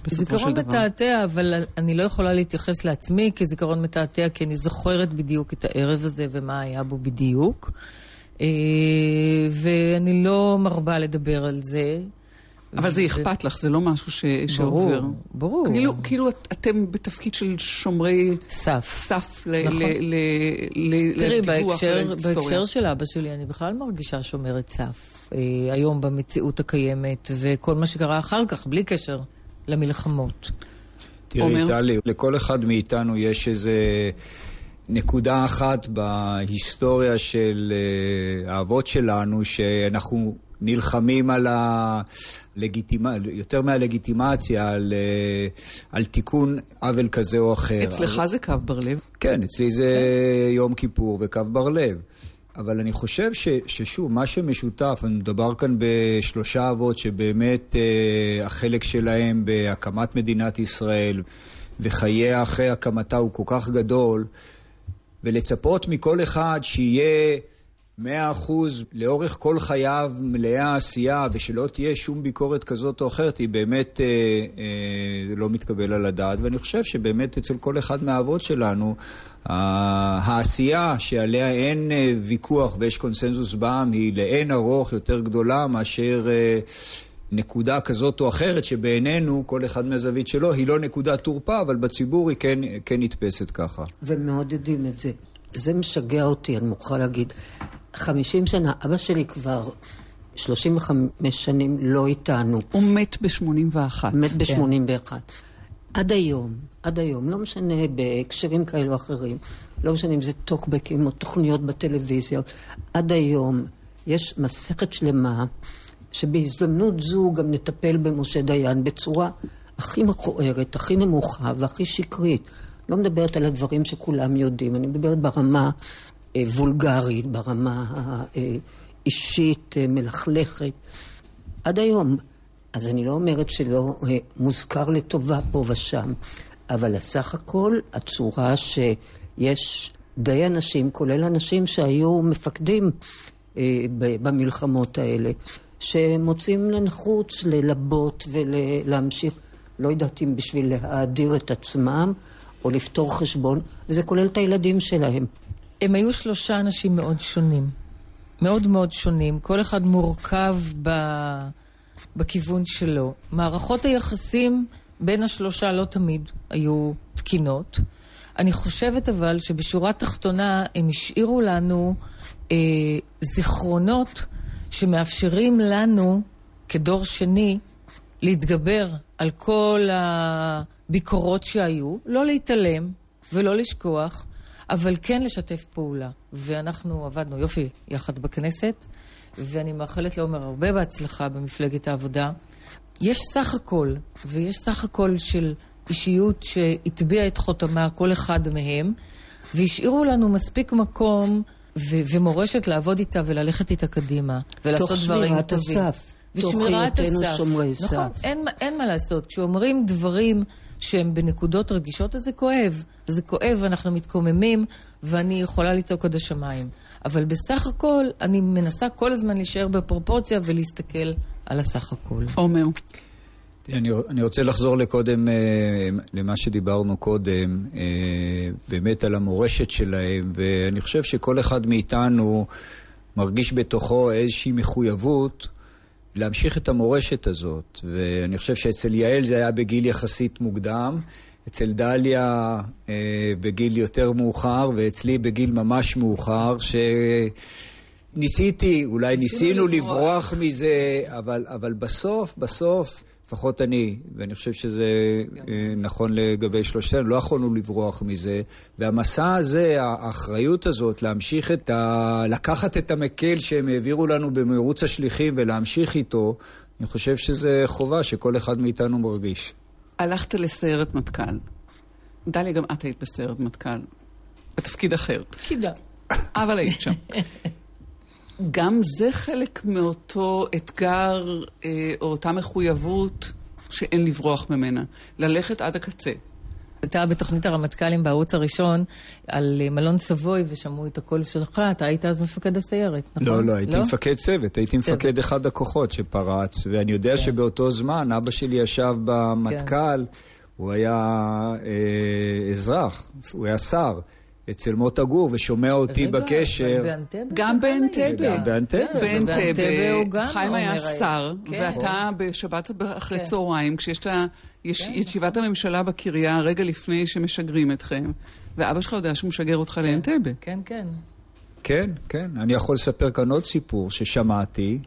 זיכרון מתעתע, אבל אני לא יכולה להתייחס לעצמי כזיכרון מתעתע, כי אני זוכרת בדיוק את הערב הזה ומה היה בו בדיוק. ואני לא מרבה לדבר על זה. אבל זה אכפת לך, זה לא משהו ש... ברור, שעובר. ברור. כאילו, כאילו את, אתם בתפקיד של שומרי סף, סף נכון. לדיווח תראי, בהקשר, בהקשר של אבא שלי, אני בכלל מרגישה שומרת סף. אה, היום במציאות הקיימת, וכל מה שקרה אחר כך, בלי קשר למלחמות. תראי, טלי, לכל אחד מאיתנו יש איזה... נקודה אחת בהיסטוריה של uh, האבות שלנו, שאנחנו נלחמים על הלגיטימציה, יותר מהלגיטימציה, על, uh, על תיקון עוול כזה או אחר. אצלך אבל... זה קו בר לב? כן, אצלי זה כן. יום כיפור וקו בר לב. אבל אני חושב ש, ששוב, מה שמשותף, אני מדבר כאן בשלושה אבות שבאמת uh, החלק שלהם בהקמת מדינת ישראל וחייה אחרי הקמתה הוא כל כך גדול, ולצפות מכל אחד שיהיה מאה אחוז לאורך כל חייו מלאי העשייה, ושלא תהיה שום ביקורת כזאת או אחרת, היא באמת אה, אה, לא מתקבל על הדעת. ואני חושב שבאמת אצל כל אחד מהאבות שלנו, העשייה שעליה אין אה, ויכוח ויש קונסנזוס בעם, היא לאין ארוך יותר גדולה מאשר... אה, נקודה כזאת או אחרת, שבעינינו, כל אחד מהזווית שלו, היא לא נקודת תורפה, אבל בציבור היא כן, כן נתפסת ככה. ומעודדים את זה. זה משגע אותי, אני מוכרחה להגיד. חמישים שנה, אבא שלי כבר 35 שנים לא איתנו. הוא מת ב-81. מת ב-81. כן. עד היום, עד היום, לא משנה בהקשרים כאלו או אחרים, לא משנה אם זה טוקבקים או תוכניות בטלוויזיה, עד היום יש מסכת שלמה שבהזדמנות זו גם נטפל במשה דיין בצורה הכי מכוערת, הכי נמוכה והכי שקרית. לא מדברת על הדברים שכולם יודעים, אני מדברת ברמה וולגרית, ברמה האישית, אה, מלכלכת. עד היום. אז אני לא אומרת שלא אה, מוזכר לטובה פה ושם, אבל הסך הכל, הצורה שיש די אנשים, כולל אנשים שהיו מפקדים במלחמות האלה, שמוצאים לנחוץ ללבות ולהמשיך, לא יודעת אם בשביל להאדיר את עצמם או לפתור חשבון, וזה כולל את הילדים שלהם. הם היו שלושה אנשים מאוד שונים. מאוד מאוד שונים. כל אחד מורכב ב... בכיוון שלו. מערכות היחסים בין השלושה לא תמיד היו תקינות. אני חושבת אבל שבשורה התחתונה הם השאירו לנו אה, זיכרונות שמאפשרים לנו, כדור שני, להתגבר על כל הביקורות שהיו, לא להתעלם ולא לשכוח, אבל כן לשתף פעולה. ואנחנו עבדנו יופי יחד בכנסת, ואני מאחלת לעומר הרבה בהצלחה במפלגת העבודה. יש סך הכל, ויש סך הכל של אישיות שהטביעה את חותמה, כל אחד מהם, והשאירו לנו מספיק מקום ו- ומורשת לעבוד איתה וללכת איתה קדימה, ולעשות דברים טובים. תוך שמירת הסף. ושמירת הסף. נכון, אין, אין מה לעשות. כשאומרים דברים שהם בנקודות רגישות, אז זה כואב. זה כואב, אנחנו מתקוממים, ואני יכולה לצעוק עד השמיים. אבל בסך הכל, אני מנסה כל הזמן להישאר בפרופורציה ולהסתכל על הסך הכל. עומר. אני, אני רוצה לחזור לקודם, אה, למה שדיברנו קודם, אה, באמת על המורשת שלהם, ואני חושב שכל אחד מאיתנו מרגיש בתוכו איזושהי מחויבות להמשיך את המורשת הזאת. ואני חושב שאצל יעל זה היה בגיל יחסית מוקדם, אצל דליה אה, בגיל יותר מאוחר, ואצלי בגיל ממש מאוחר, שניסיתי, אולי ניסינו לברוח מזה, אבל, אבל בסוף, בסוף, לפחות אני, ואני חושב שזה אה, נכון לגבי שלושתנו, לא יכולנו לברוח מזה. והמסע הזה, האחריות הזאת, להמשיך את ה... לקחת את המקל שהם העבירו לנו במרוץ השליחים ולהמשיך איתו, אני חושב שזה חובה שכל אחד מאיתנו מרגיש. הלכת לסיירת מטכ"ל. דליה, גם את היית בסיירת מטכ"ל. בתפקיד אחר. פקידה. אבל היית שם. גם זה חלק מאותו אתגר אה, או אותה מחויבות שאין לברוח ממנה. ללכת עד הקצה. הייתה בתוכנית הרמטכ"לים בערוץ הראשון על אה, מלון סבוי ושמעו את הקול שלך, אתה היית אז מפקד הסיירת, נכון? לא, לא, הייתי לא? מפקד צוות, הייתי צוות. מפקד אחד הכוחות שפרץ, ואני יודע כן. שבאותו זמן אבא שלי ישב במטכ"ל, כן. הוא היה אה, אזרח, הוא היה שר. אצל מוטה גור ושומע אותי בקשר. גם באנטבה. גם באנטבה. באנטבה. חיים היה שר, כן. ואתה בשבת אחרי כן. צהריים, כשיש את כן, ישיבת נכון. הממשלה בקריה רגע לפני שמשגרים אתכם, ואבא שלך יודע שהוא משגר אותך לאנטבה. כן, כן. כן, כן. אני יכול לספר כאן עוד סיפור ששמעתי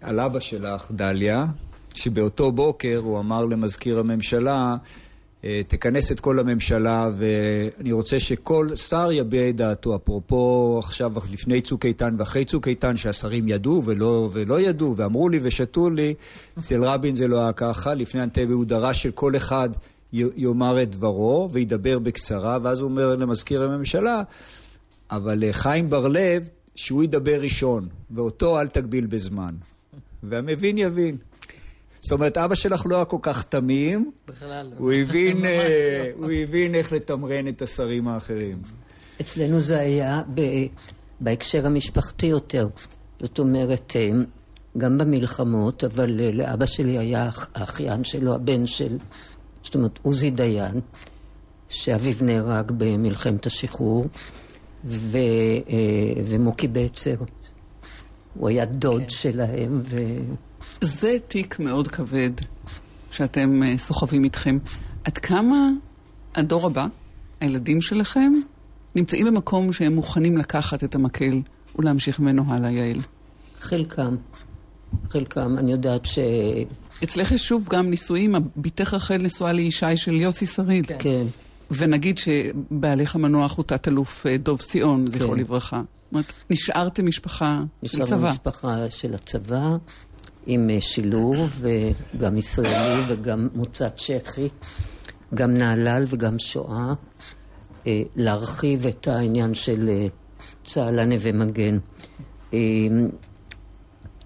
על אבא שלך, דליה, שבאותו בוקר הוא אמר למזכיר הממשלה, תכנס את כל הממשלה, ואני רוצה שכל שר יביע את דעתו. אפרופו עכשיו, לפני צוק איתן ואחרי צוק איתן, שהשרים ידעו ולא, ולא ידעו, ואמרו לי ושתו לי, אצל רבין זה לא היה ככה. לפני אנטבה הוא דרש שכל אחד יאמר את דברו וידבר בקצרה, ואז הוא אומר למזכיר הממשלה, אבל אה, חיים בר-לב, שהוא ידבר ראשון, ואותו אל תגביל בזמן. והמבין יבין. זאת אומרת, אבא שלך לא היה כל כך תמים. בכלל לא. הוא הבין, לא. הוא הבין איך לתמרן את השרים האחרים. אצלנו זה היה ב... בהקשר המשפחתי יותר. זאת אומרת, אה, גם במלחמות, אבל אה, לאבא שלי היה האחיין שלו, הבן של, זאת אומרת, עוזי דיין, שאביו נהרג במלחמת השחרור, ו, ומוקי בצר. הוא היה דוד כן. שלהם, ו... זה תיק מאוד כבד שאתם uh, סוחבים איתכם. עד כמה הדור הבא, הילדים שלכם, נמצאים במקום שהם מוכנים לקחת את המקל ולהמשיך ממנו הלאה, יעל? חלקם. חלקם. אני יודעת ש... אצלך יש שוב גם נישואים, בתך רחל נשואה לישי של יוסי שריד. כן. כן. ונגיד שבעליך המנוח הוא תת-אלוף אה, דוב ציון, זכרו כן. לברכה. זאת אומרת, נשארתם משפחה של צבא. נשארנו משפחה של הצבא. עם אה, שילוב, גם ישראלי וגם מוצא צ'כי, גם נהלל וגם שואה, אה, להרחיב את העניין של אה, צהלה נווה מגן.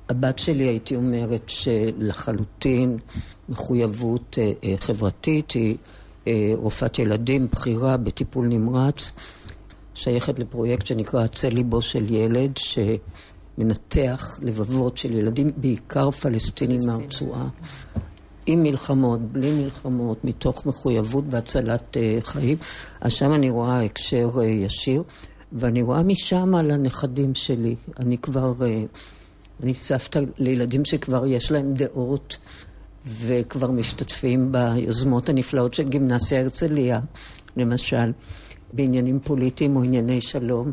הבת שלי, הייתי אומרת שלחלוטין מחויבות חברתית, היא רופאת ילדים בכירה בטיפול נמרץ, שייכת לפרויקט שנקרא "הצל ליבו של ילד", ש... מנתח לבבות של ילדים, בעיקר פלסטינים מהרצועה, עם מלחמות, בלי מלחמות, מתוך מחויבות והצלת uh, חיים. אז שם אני רואה הקשר uh, ישיר, ואני רואה משם על הנכדים שלי. אני כבר, uh, אני סבתא לילדים שכבר יש להם דעות. וכבר משתתפים ביוזמות הנפלאות של גימנסיה הרצליה, למשל, בעניינים פוליטיים או ענייני שלום.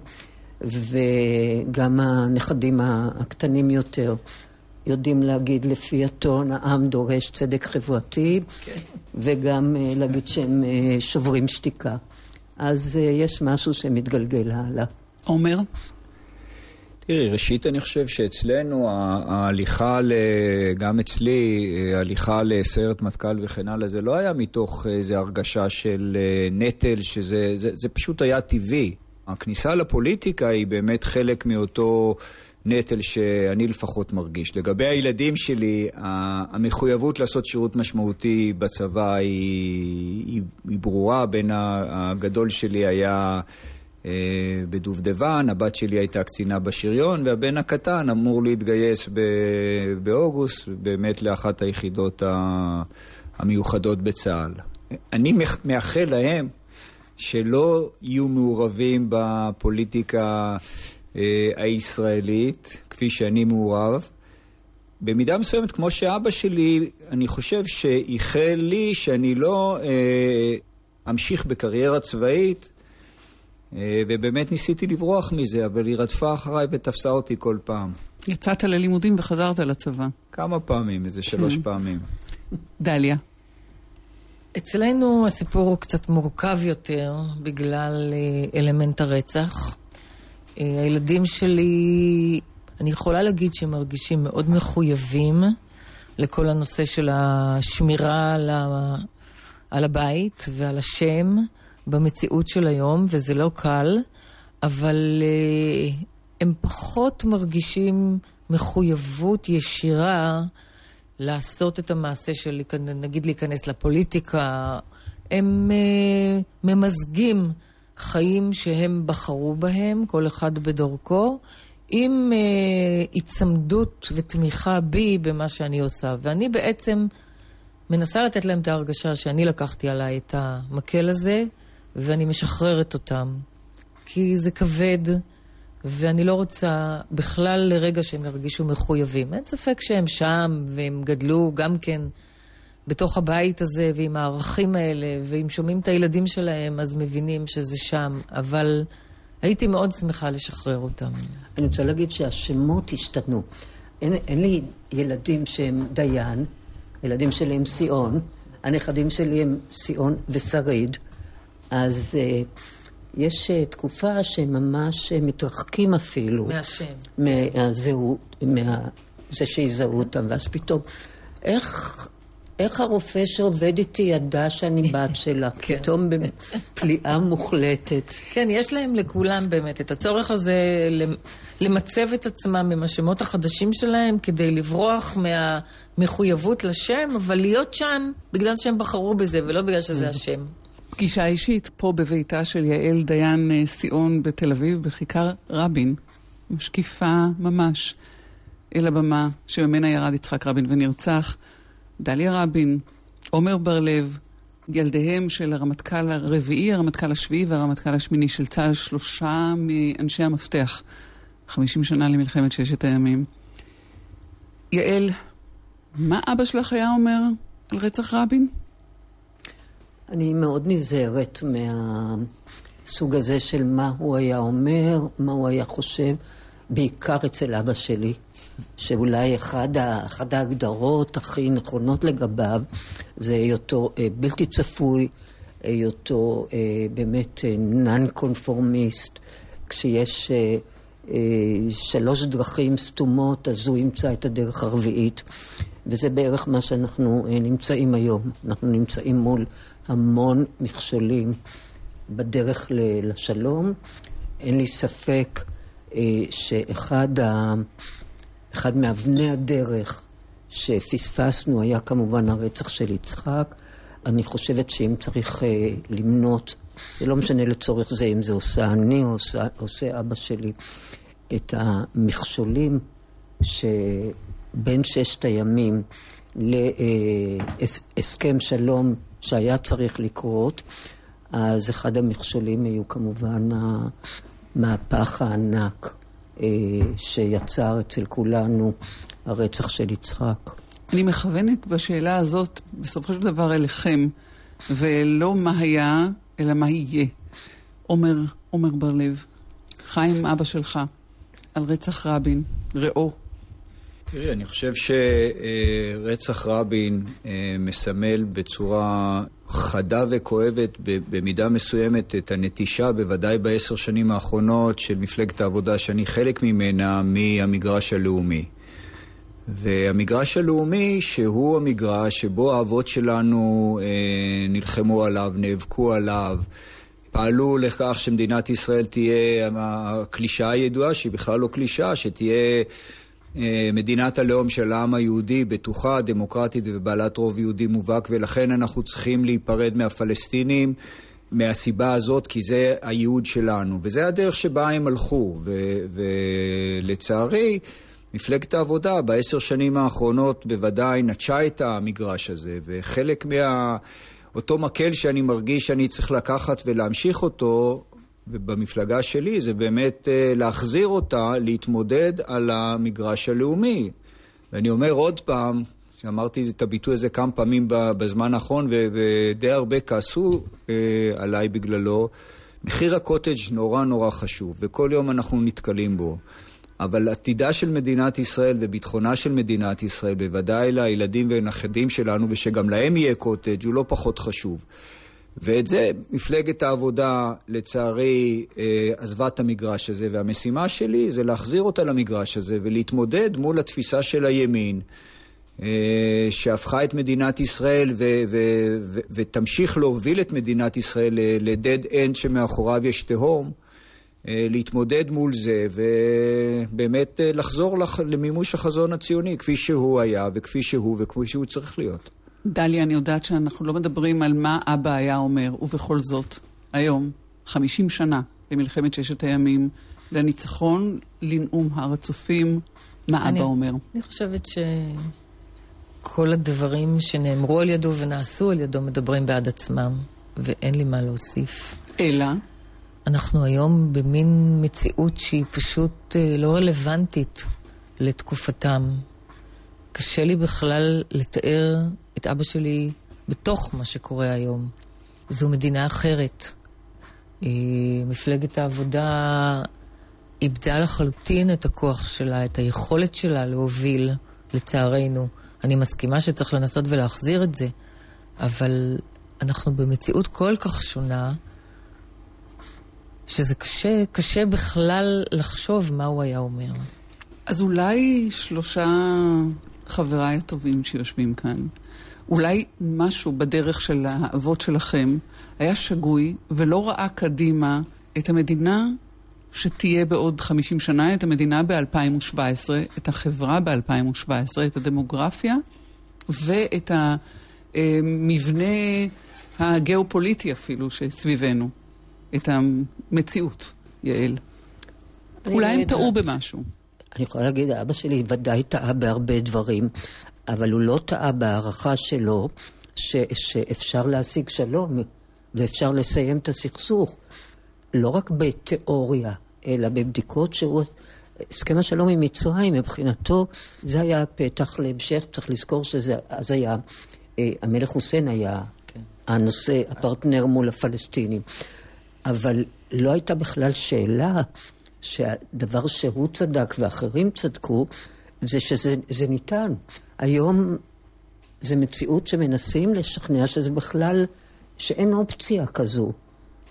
וגם הנכדים הקטנים יותר יודעים להגיד לפי הטון, העם דורש צדק חברתי, כן. וגם אה, להגיד שהם אה, שוברים שתיקה. אז אה, יש משהו שמתגלגל הלאה. עומר? תראי, ראשית אני חושב שאצלנו ההליכה, גם אצלי, ההליכה לסיירת מטכ"ל וכן הלאה, זה לא היה מתוך איזו הרגשה של נטל, שזה זה, זה פשוט היה טבעי. הכניסה לפוליטיקה היא באמת חלק מאותו נטל שאני לפחות מרגיש. לגבי הילדים שלי, המחויבות לעשות שירות משמעותי בצבא היא, היא, היא ברורה. הבן הגדול שלי היה... אה, בדובדבן, הבת שלי הייתה קצינה בשריון, והבן הקטן אמור להתגייס באוגוסט באמת לאחת היחידות המיוחדות בצה"ל. אני מאחל להם שלא יהיו מעורבים בפוליטיקה אה, הישראלית, כפי שאני מעורב, במידה מסוימת, כמו שאבא שלי, אני חושב שאיחל לי שאני לא אה, אמשיך בקריירה צבאית, אה, ובאמת ניסיתי לברוח מזה, אבל היא רדפה אחריי ותפסה אותי כל פעם. יצאת ללימודים וחזרת לצבא. כמה פעמים, איזה שלוש כן. פעמים. דליה. אצלנו הסיפור הוא קצת מורכב יותר בגלל אה, אלמנט הרצח. אה, הילדים שלי, אני יכולה להגיד שהם מרגישים מאוד מחויבים לכל הנושא של השמירה על, הבית ועל השם במציאות של היום, וזה לא קל, אבל אה, הם פחות מרגישים מחויבות ישירה לעשות את המעשה של נגיד להיכנס לפוליטיקה. הם uh, ממזגים חיים שהם בחרו בהם, כל אחד בדורכו, עם uh, היצמדות ותמיכה בי במה שאני עושה. ואני בעצם מנסה לתת להם את ההרגשה שאני לקחתי עליי את המקל הזה, ואני משחררת אותם. כי זה כבד. ואני לא רוצה בכלל לרגע שהם ירגישו מחויבים. אין ספק שהם שם, והם גדלו גם כן בתוך הבית הזה, ועם הערכים האלה, ואם שומעים את הילדים שלהם, אז מבינים שזה שם. אבל הייתי מאוד שמחה לשחרר אותם. אני רוצה להגיד שהשמות השתנו. אין, אין לי ילדים שהם דיין, ילדים שלי הם סיאון, הנכדים שלי הם סיאון ושריד, אז... Uh, יש uh, תקופה שהם ממש uh, מתרחקים אפילו. מהשם. מהזהות, מה... זה שיזהו אותם, ואז פתאום, איך, איך הרופא שעובד איתי ידע שאני בת שלה? כן. פתאום בפליאה מוחלטת. כן, יש להם לכולם באמת את הצורך הזה למצב את עצמם עם השמות החדשים שלהם כדי לברוח מהמחויבות לשם, אבל להיות שם בגלל שהם בחרו בזה ולא בגלל שזה השם. פגישה אישית פה בביתה של יעל דיין אה, סיאון בתל אביב, בכיכר רבין, משקיפה ממש אל הבמה שממנה ירד יצחק רבין ונרצח. דליה רבין, עומר בר-לב, ילדיהם של הרמטכ"ל הרביעי, הרמטכ"ל השביעי והרמטכ"ל השמיני של צה"ל, שלושה מאנשי המפתח, 50 שנה למלחמת ששת הימים. יעל, מה אבא שלך היה אומר על רצח רבין? אני מאוד נזהרת מהסוג הזה של מה הוא היה אומר, מה הוא היה חושב, בעיקר אצל אבא שלי, שאולי אחד, ה, אחד ההגדרות הכי נכונות לגביו זה היותו אה, בלתי צפוי, היותו אה, באמת נאן קונפורמיסט, כשיש אה, אה, שלוש דרכים סתומות, אז הוא ימצא את הדרך הרביעית. וזה בערך מה שאנחנו אה, נמצאים היום. אנחנו נמצאים מול המון מכשולים בדרך לשלום. אין לי ספק אה, שאחד ה... אחד מאבני הדרך שפספסנו היה כמובן הרצח של יצחק. אני חושבת שאם צריך אה, למנות, זה לא משנה לצורך זה אם זה עושה אני או עושה, עושה אבא שלי, את המכשולים שבין ששת הימים להסכם שלום שהיה צריך לקרות, אז אחד המכשולים היו כמובן המהפך הענק אה, שיצר אצל כולנו הרצח של יצחק. אני מכוונת בשאלה הזאת בסופו של דבר אליכם, ולא מה היה, אלא מה יהיה. עומר, עומר בר-לב, חיים אבא שלך, על רצח רבין, ראו. תראי, אני חושב שרצח רבין אה, מסמל בצורה חדה וכואבת במידה מסוימת את הנטישה, בוודאי בעשר שנים האחרונות, של מפלגת העבודה שאני חלק ממנה, מהמגרש הלאומי. והמגרש הלאומי, שהוא המגרש שבו האבות שלנו אה, נלחמו עליו, נאבקו עליו, פעלו לכך שמדינת ישראל תהיה, הקלישאה הידועה, שהיא בכלל לא קלישאה, שתהיה מדינת הלאום של העם היהודי, בטוחה, דמוקרטית ובעלת רוב יהודי מובהק, ולכן אנחנו צריכים להיפרד מהפלסטינים. מהסיבה הזאת, כי זה הייעוד שלנו. וזה הדרך שבה הם הלכו. ולצערי, מפלגת העבודה בעשר שנים האחרונות בוודאי נטשה את המגרש הזה, וחלק מה... אותו מקל שאני מרגיש שאני צריך לקחת ולהמשיך אותו, ובמפלגה שלי זה באמת להחזיר אותה, להתמודד על המגרש הלאומי. ואני אומר עוד פעם, שאמרתי את הביטוי הזה כמה פעמים בזמן האחרון, ודי הרבה כעסו אה, עליי בגללו, מחיר הקוטג' נורא נורא חשוב, וכל יום אנחנו נתקלים בו. אבל עתידה של מדינת ישראל וביטחונה של מדינת ישראל, בוודאי לילדים ונכדים שלנו, ושגם להם יהיה קוטג', הוא לא פחות חשוב. ואת זה מפלגת העבודה, לצערי, אה, עזבה את המגרש הזה, והמשימה שלי זה להחזיר אותה למגרש הזה ולהתמודד מול התפיסה של הימין. אה, שהפכה את מדינת ישראל ו- ו- ו- ותמשיך להוביל את מדינת ישראל ל-dead end שמאחוריו יש תהום, אה, להתמודד מול זה ובאמת לחזור למימוש החזון הציוני כפי שהוא היה וכפי שהוא וכפי שהוא צריך להיות. דליה, אני יודעת שאנחנו לא מדברים על מה אבא היה אומר, ובכל זאת, היום, 50 שנה למלחמת ששת הימים, לניצחון, לנאום הר הצופים, מה אני, אבא אומר? אני חושבת שכל הדברים שנאמרו על ידו ונעשו על ידו מדברים בעד עצמם, ואין לי מה להוסיף. אלא? אנחנו היום במין מציאות שהיא פשוט אה, לא רלוונטית לתקופתם. קשה לי בכלל לתאר את אבא שלי בתוך מה שקורה היום. זו מדינה אחרת. אה, מפלגת העבודה איבדה לחלוטין את הכוח שלה, את היכולת שלה להוביל, לצערנו. אני מסכימה שצריך לנסות ולהחזיר את זה, אבל אנחנו במציאות כל כך שונה, שזה קשה, קשה בכלל לחשוב מה הוא היה אומר. אז אולי שלושה חבריי הטובים שיושבים כאן, אולי משהו בדרך של האבות שלכם היה שגוי ולא ראה קדימה את המדינה שתהיה בעוד 50 שנה, את המדינה ב-2017, את החברה ב-2017, את הדמוגרפיה ואת המבנה הגיאופוליטי אפילו שסביבנו, את המציאות, יעל. אולי הם טעו במשהו. אני יכולה להגיד, אבא שלי ודאי טעה בהרבה דברים, אבל הוא לא טעה בהערכה שלו ש, שאפשר להשיג שלום ואפשר לסיים את הסכסוך, לא רק בתיאוריה, אלא בבדיקות שהוא... הסכם השלום עם מצרים, מבחינתו, זה היה הפתח להמשך, צריך לזכור שזה, אז היה, אה, המלך חוסיין היה כן. הנושא, הפרטנר מול הפלסטינים. אבל לא הייתה בכלל שאלה שהדבר שהוא צדק ואחרים צדקו, זה שזה ניתן. היום זה מציאות שמנסים לשכנע שזה בכלל, שאין אופציה כזו.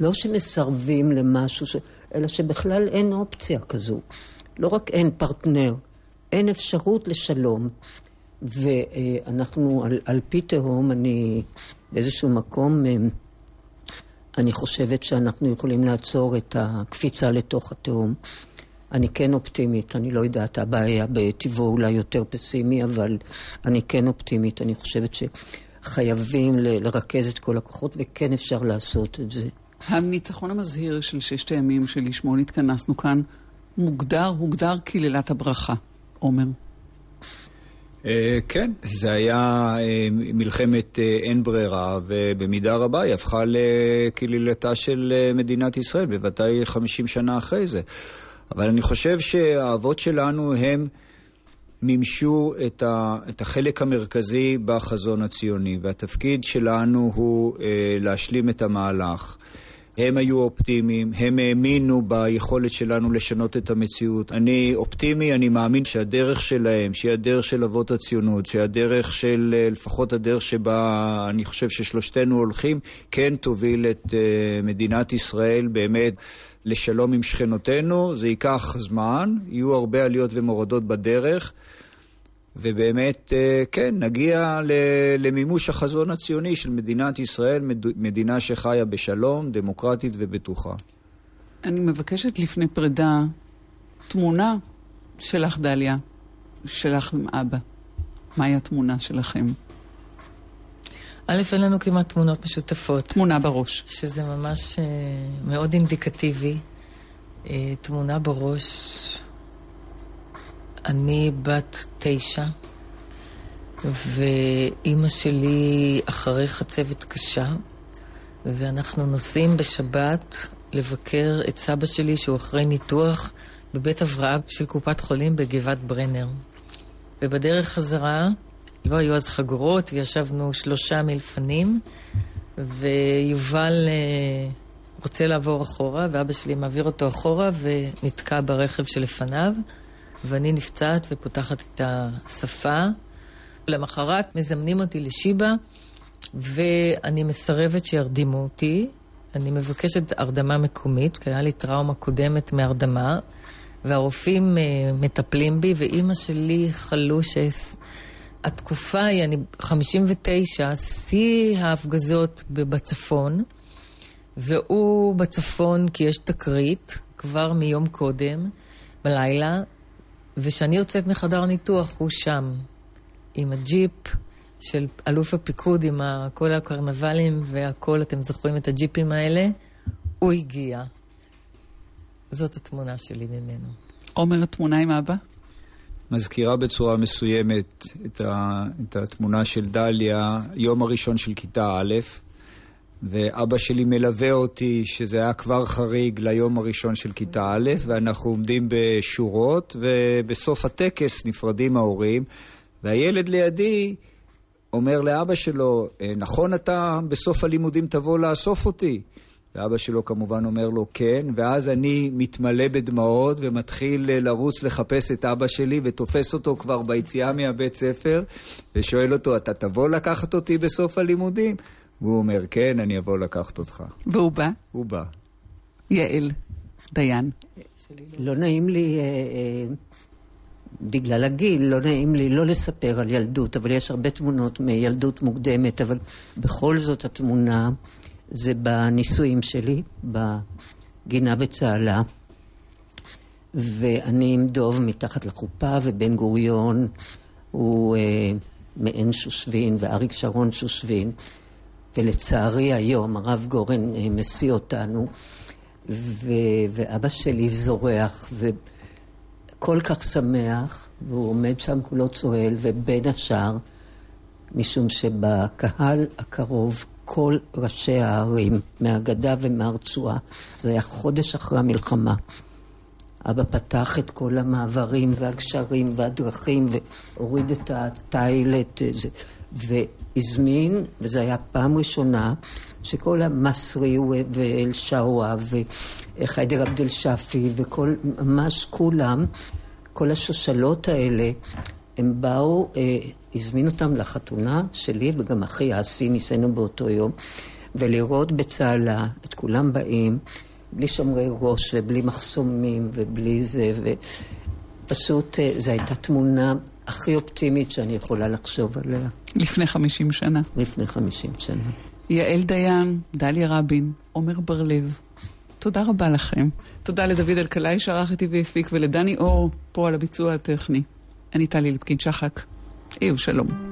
לא שמסרבים למשהו, ש... אלא שבכלל אין אופציה כזו. לא רק אין פרטנר, אין אפשרות לשלום. ואנחנו על, על פי תהום, אני באיזשהו מקום, אה, אני חושבת שאנחנו יכולים לעצור את הקפיצה לתוך התהום. אני כן אופטימית, אני לא יודעת, אבא היה בטבעו אולי יותר פסימי, אבל אני כן אופטימית. אני חושבת שחייבים ל- לרכז את כל הכוחות, וכן אפשר לעשות את זה. הניצחון המזהיר של ששת הימים שלשמו נתכנסנו כאן, מוגדר, הוגדר קללת הברכה, עומר. אה, כן, זה היה אה, מלחמת אה, אין ברירה, ובמידה רבה היא הפכה לקללתה של מדינת ישראל, בוודאי 50 שנה אחרי זה. אבל אני חושב שהאבות שלנו הם מימשו את, ה, את החלק המרכזי בחזון הציוני, והתפקיד שלנו הוא אה, להשלים את המהלך. הם היו אופטימיים, הם האמינו ביכולת שלנו לשנות את המציאות. אני אופטימי, אני מאמין שהדרך שלהם, שהיא הדרך של אבות הציונות, שהיא הדרך של, אה, לפחות הדרך שבה אני חושב ששלושתנו הולכים, כן תוביל את uh, מדינת ישראל באמת לשלום עם שכנותינו. זה ייקח זמן, יהיו הרבה עליות ומורדות בדרך. ובאמת, אה, כן, נגיע למימוש החזון הציוני של מדינת ישראל, מדינה שחיה בשלום, דמוקרטית ובטוחה. אני מבקשת לפני פרידה תמונה שלך, דליה, שלך עם אבא. מהי התמונה שלכם? א', אין לנו כמעט תמונות משותפות. תמונה בראש. שזה ממש uh, מאוד אינדיקטיבי. Uh, תמונה בראש אני בת תשע, ואימא שלי אחרי חצבת קשה, ואנחנו נוסעים בשבת לבקר את סבא שלי, שהוא אחרי ניתוח בבית הבראה של קופת חולים בגבעת ברנר. ובדרך חזרה, לא היו אז חגורות, וישבנו שלושה מלפנים, ויובל אה, רוצה לעבור אחורה, ואבא שלי מעביר אותו אחורה ונתקע ברכב שלפניו, ואני נפצעת ופותחת את השפה. למחרת מזמנים אותי לשיבא, ואני מסרבת שירדימו אותי. אני מבקשת הרדמה מקומית, כי היה לי טראומה קודמת מהרדמה, והרופאים uh, מטפלים בי, ואימא שלי חלושס. התקופה היא, אני 59, שיא ההפגזות בצפון, והוא בצפון כי יש תקרית כבר מיום קודם, בלילה, וכשאני יוצאת מחדר ניתוח הוא שם, עם הג'יפ של אלוף הפיקוד, עם כל הקרנבלים והכל, אתם זוכרים את הג'יפים האלה? הוא הגיע. זאת התמונה שלי ממנו. עומר, התמונה עם אבא? מזכירה בצורה מסוימת את, ה, את התמונה של דליה, יום הראשון של כיתה א', ואבא שלי מלווה אותי, שזה היה כבר חריג ליום הראשון של כיתה א', ואנחנו עומדים בשורות, ובסוף הטקס נפרדים ההורים, והילד לידי אומר לאבא שלו, אה, נכון אתה בסוף הלימודים תבוא לאסוף אותי? ואבא שלו כמובן אומר לו כן, ואז אני מתמלא בדמעות ומתחיל אה, לרוץ לחפש את אבא שלי ותופס אותו כבר ביציאה מהבית ספר ושואל אותו, אתה תבוא לקחת אותי בסוף הלימודים? והוא אומר, כן, אני אבוא לקחת אותך. והוא בא? הוא בא. יעל, דיין. לא נעים לי... אה, אה... בגלל הגיל, לא נעים לי לא לספר על ילדות, אבל יש הרבה תמונות מילדות מוקדמת, אבל בכל זאת התמונה זה בנישואים שלי, בגינה בצהלה. ואני עם דוב מתחת לחופה, ובן גוריון הוא אה, מעין שושבין, ואריק שרון שושבין. ולצערי היום הרב גורן אה, משיא אותנו, ו... ואבא שלי זורח, וכל כך שמח, והוא עומד שם כולו צוהל, ובין השאר, משום שבקהל הקרוב כל ראשי הערים, מהגדה ומהרצועה. זה היה חודש אחרי המלחמה. אבא פתח את כל המעברים והגשרים והדרכים והוריד את הטיילת והזמין, וזו הייתה פעם ראשונה שכל המסרי ואל-שאווה וחיידר עבד אל-שאפי וכל, ממש כולם, כל השושלות האלה, הם באו, אה, הזמין אותם לחתונה שלי וגם אחי אסי, ניסינו באותו יום, ולראות בצהלה את כולם באים, בלי שומרי ראש ובלי מחסומים ובלי זה, ופשוט אה, זו הייתה תמונה הכי אופטימית שאני יכולה לחשוב עליה. לפני חמישים שנה. לפני חמישים שנה. יעל דיין, דליה רבין, עומר בר-לב. תודה רבה לכם. תודה לדוד אלקלעי שערך איתי והפיק, ולדני אור פה על הביצוע הטכני. אני טלי ליפקין שחק. אהו שלום.